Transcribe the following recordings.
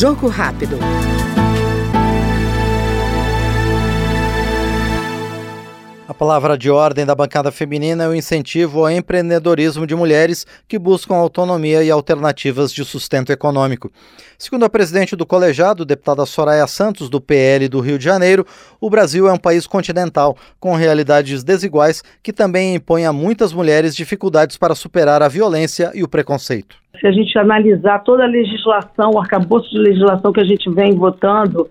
Jogo rápido. A palavra de ordem da bancada feminina é o incentivo ao empreendedorismo de mulheres que buscam autonomia e alternativas de sustento econômico. Segundo a presidente do colegiado, deputada Soraya Santos, do PL do Rio de Janeiro, o Brasil é um país continental, com realidades desiguais que também impõem a muitas mulheres dificuldades para superar a violência e o preconceito. Se a gente analisar toda a legislação, o arcabouço de legislação que a gente vem votando,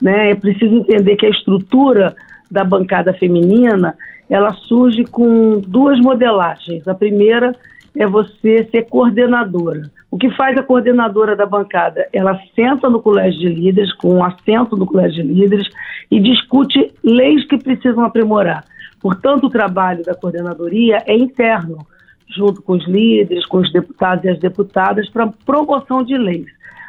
né, é preciso entender que a estrutura da bancada feminina, ela surge com duas modelagens. A primeira é você ser coordenadora. O que faz a coordenadora da bancada? Ela senta no colégio de líderes, com um assento no colégio de líderes, e discute leis que precisam aprimorar. Portanto, o trabalho da coordenadoria é interno, junto com os líderes, com os deputados e as deputadas, para promoção de leis.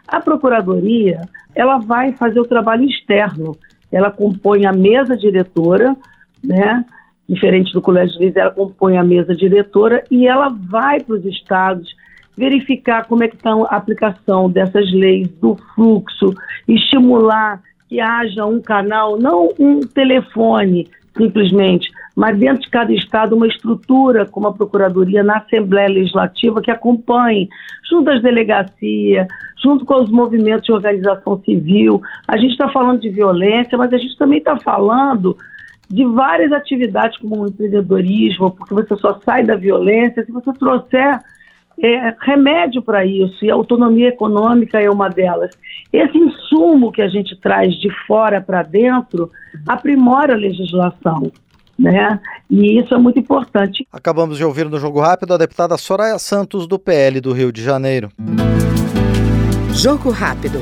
A procuradoria, ela vai fazer o trabalho externo, ela compõe a mesa diretora, né? Diferente do Colégio de Leis, ela compõe a mesa diretora e ela vai para os estados verificar como é que está a aplicação dessas leis, do fluxo, estimular que haja um canal, não um telefone simplesmente, mas dentro de cada estado uma estrutura como a Procuradoria na Assembleia Legislativa que acompanhe, junto às delegacias, junto com os movimentos de organização civil. A gente está falando de violência, mas a gente também está falando de várias atividades como o empreendedorismo, porque você só sai da violência se você trouxer é, remédio para isso, e a autonomia econômica é uma delas. Esse insumo que a gente traz de fora para dentro aprimora a legislação. Né? E isso é muito importante. Acabamos de ouvir no Jogo Rápido a deputada Soraya Santos, do PL do Rio de Janeiro. Jogo Rápido.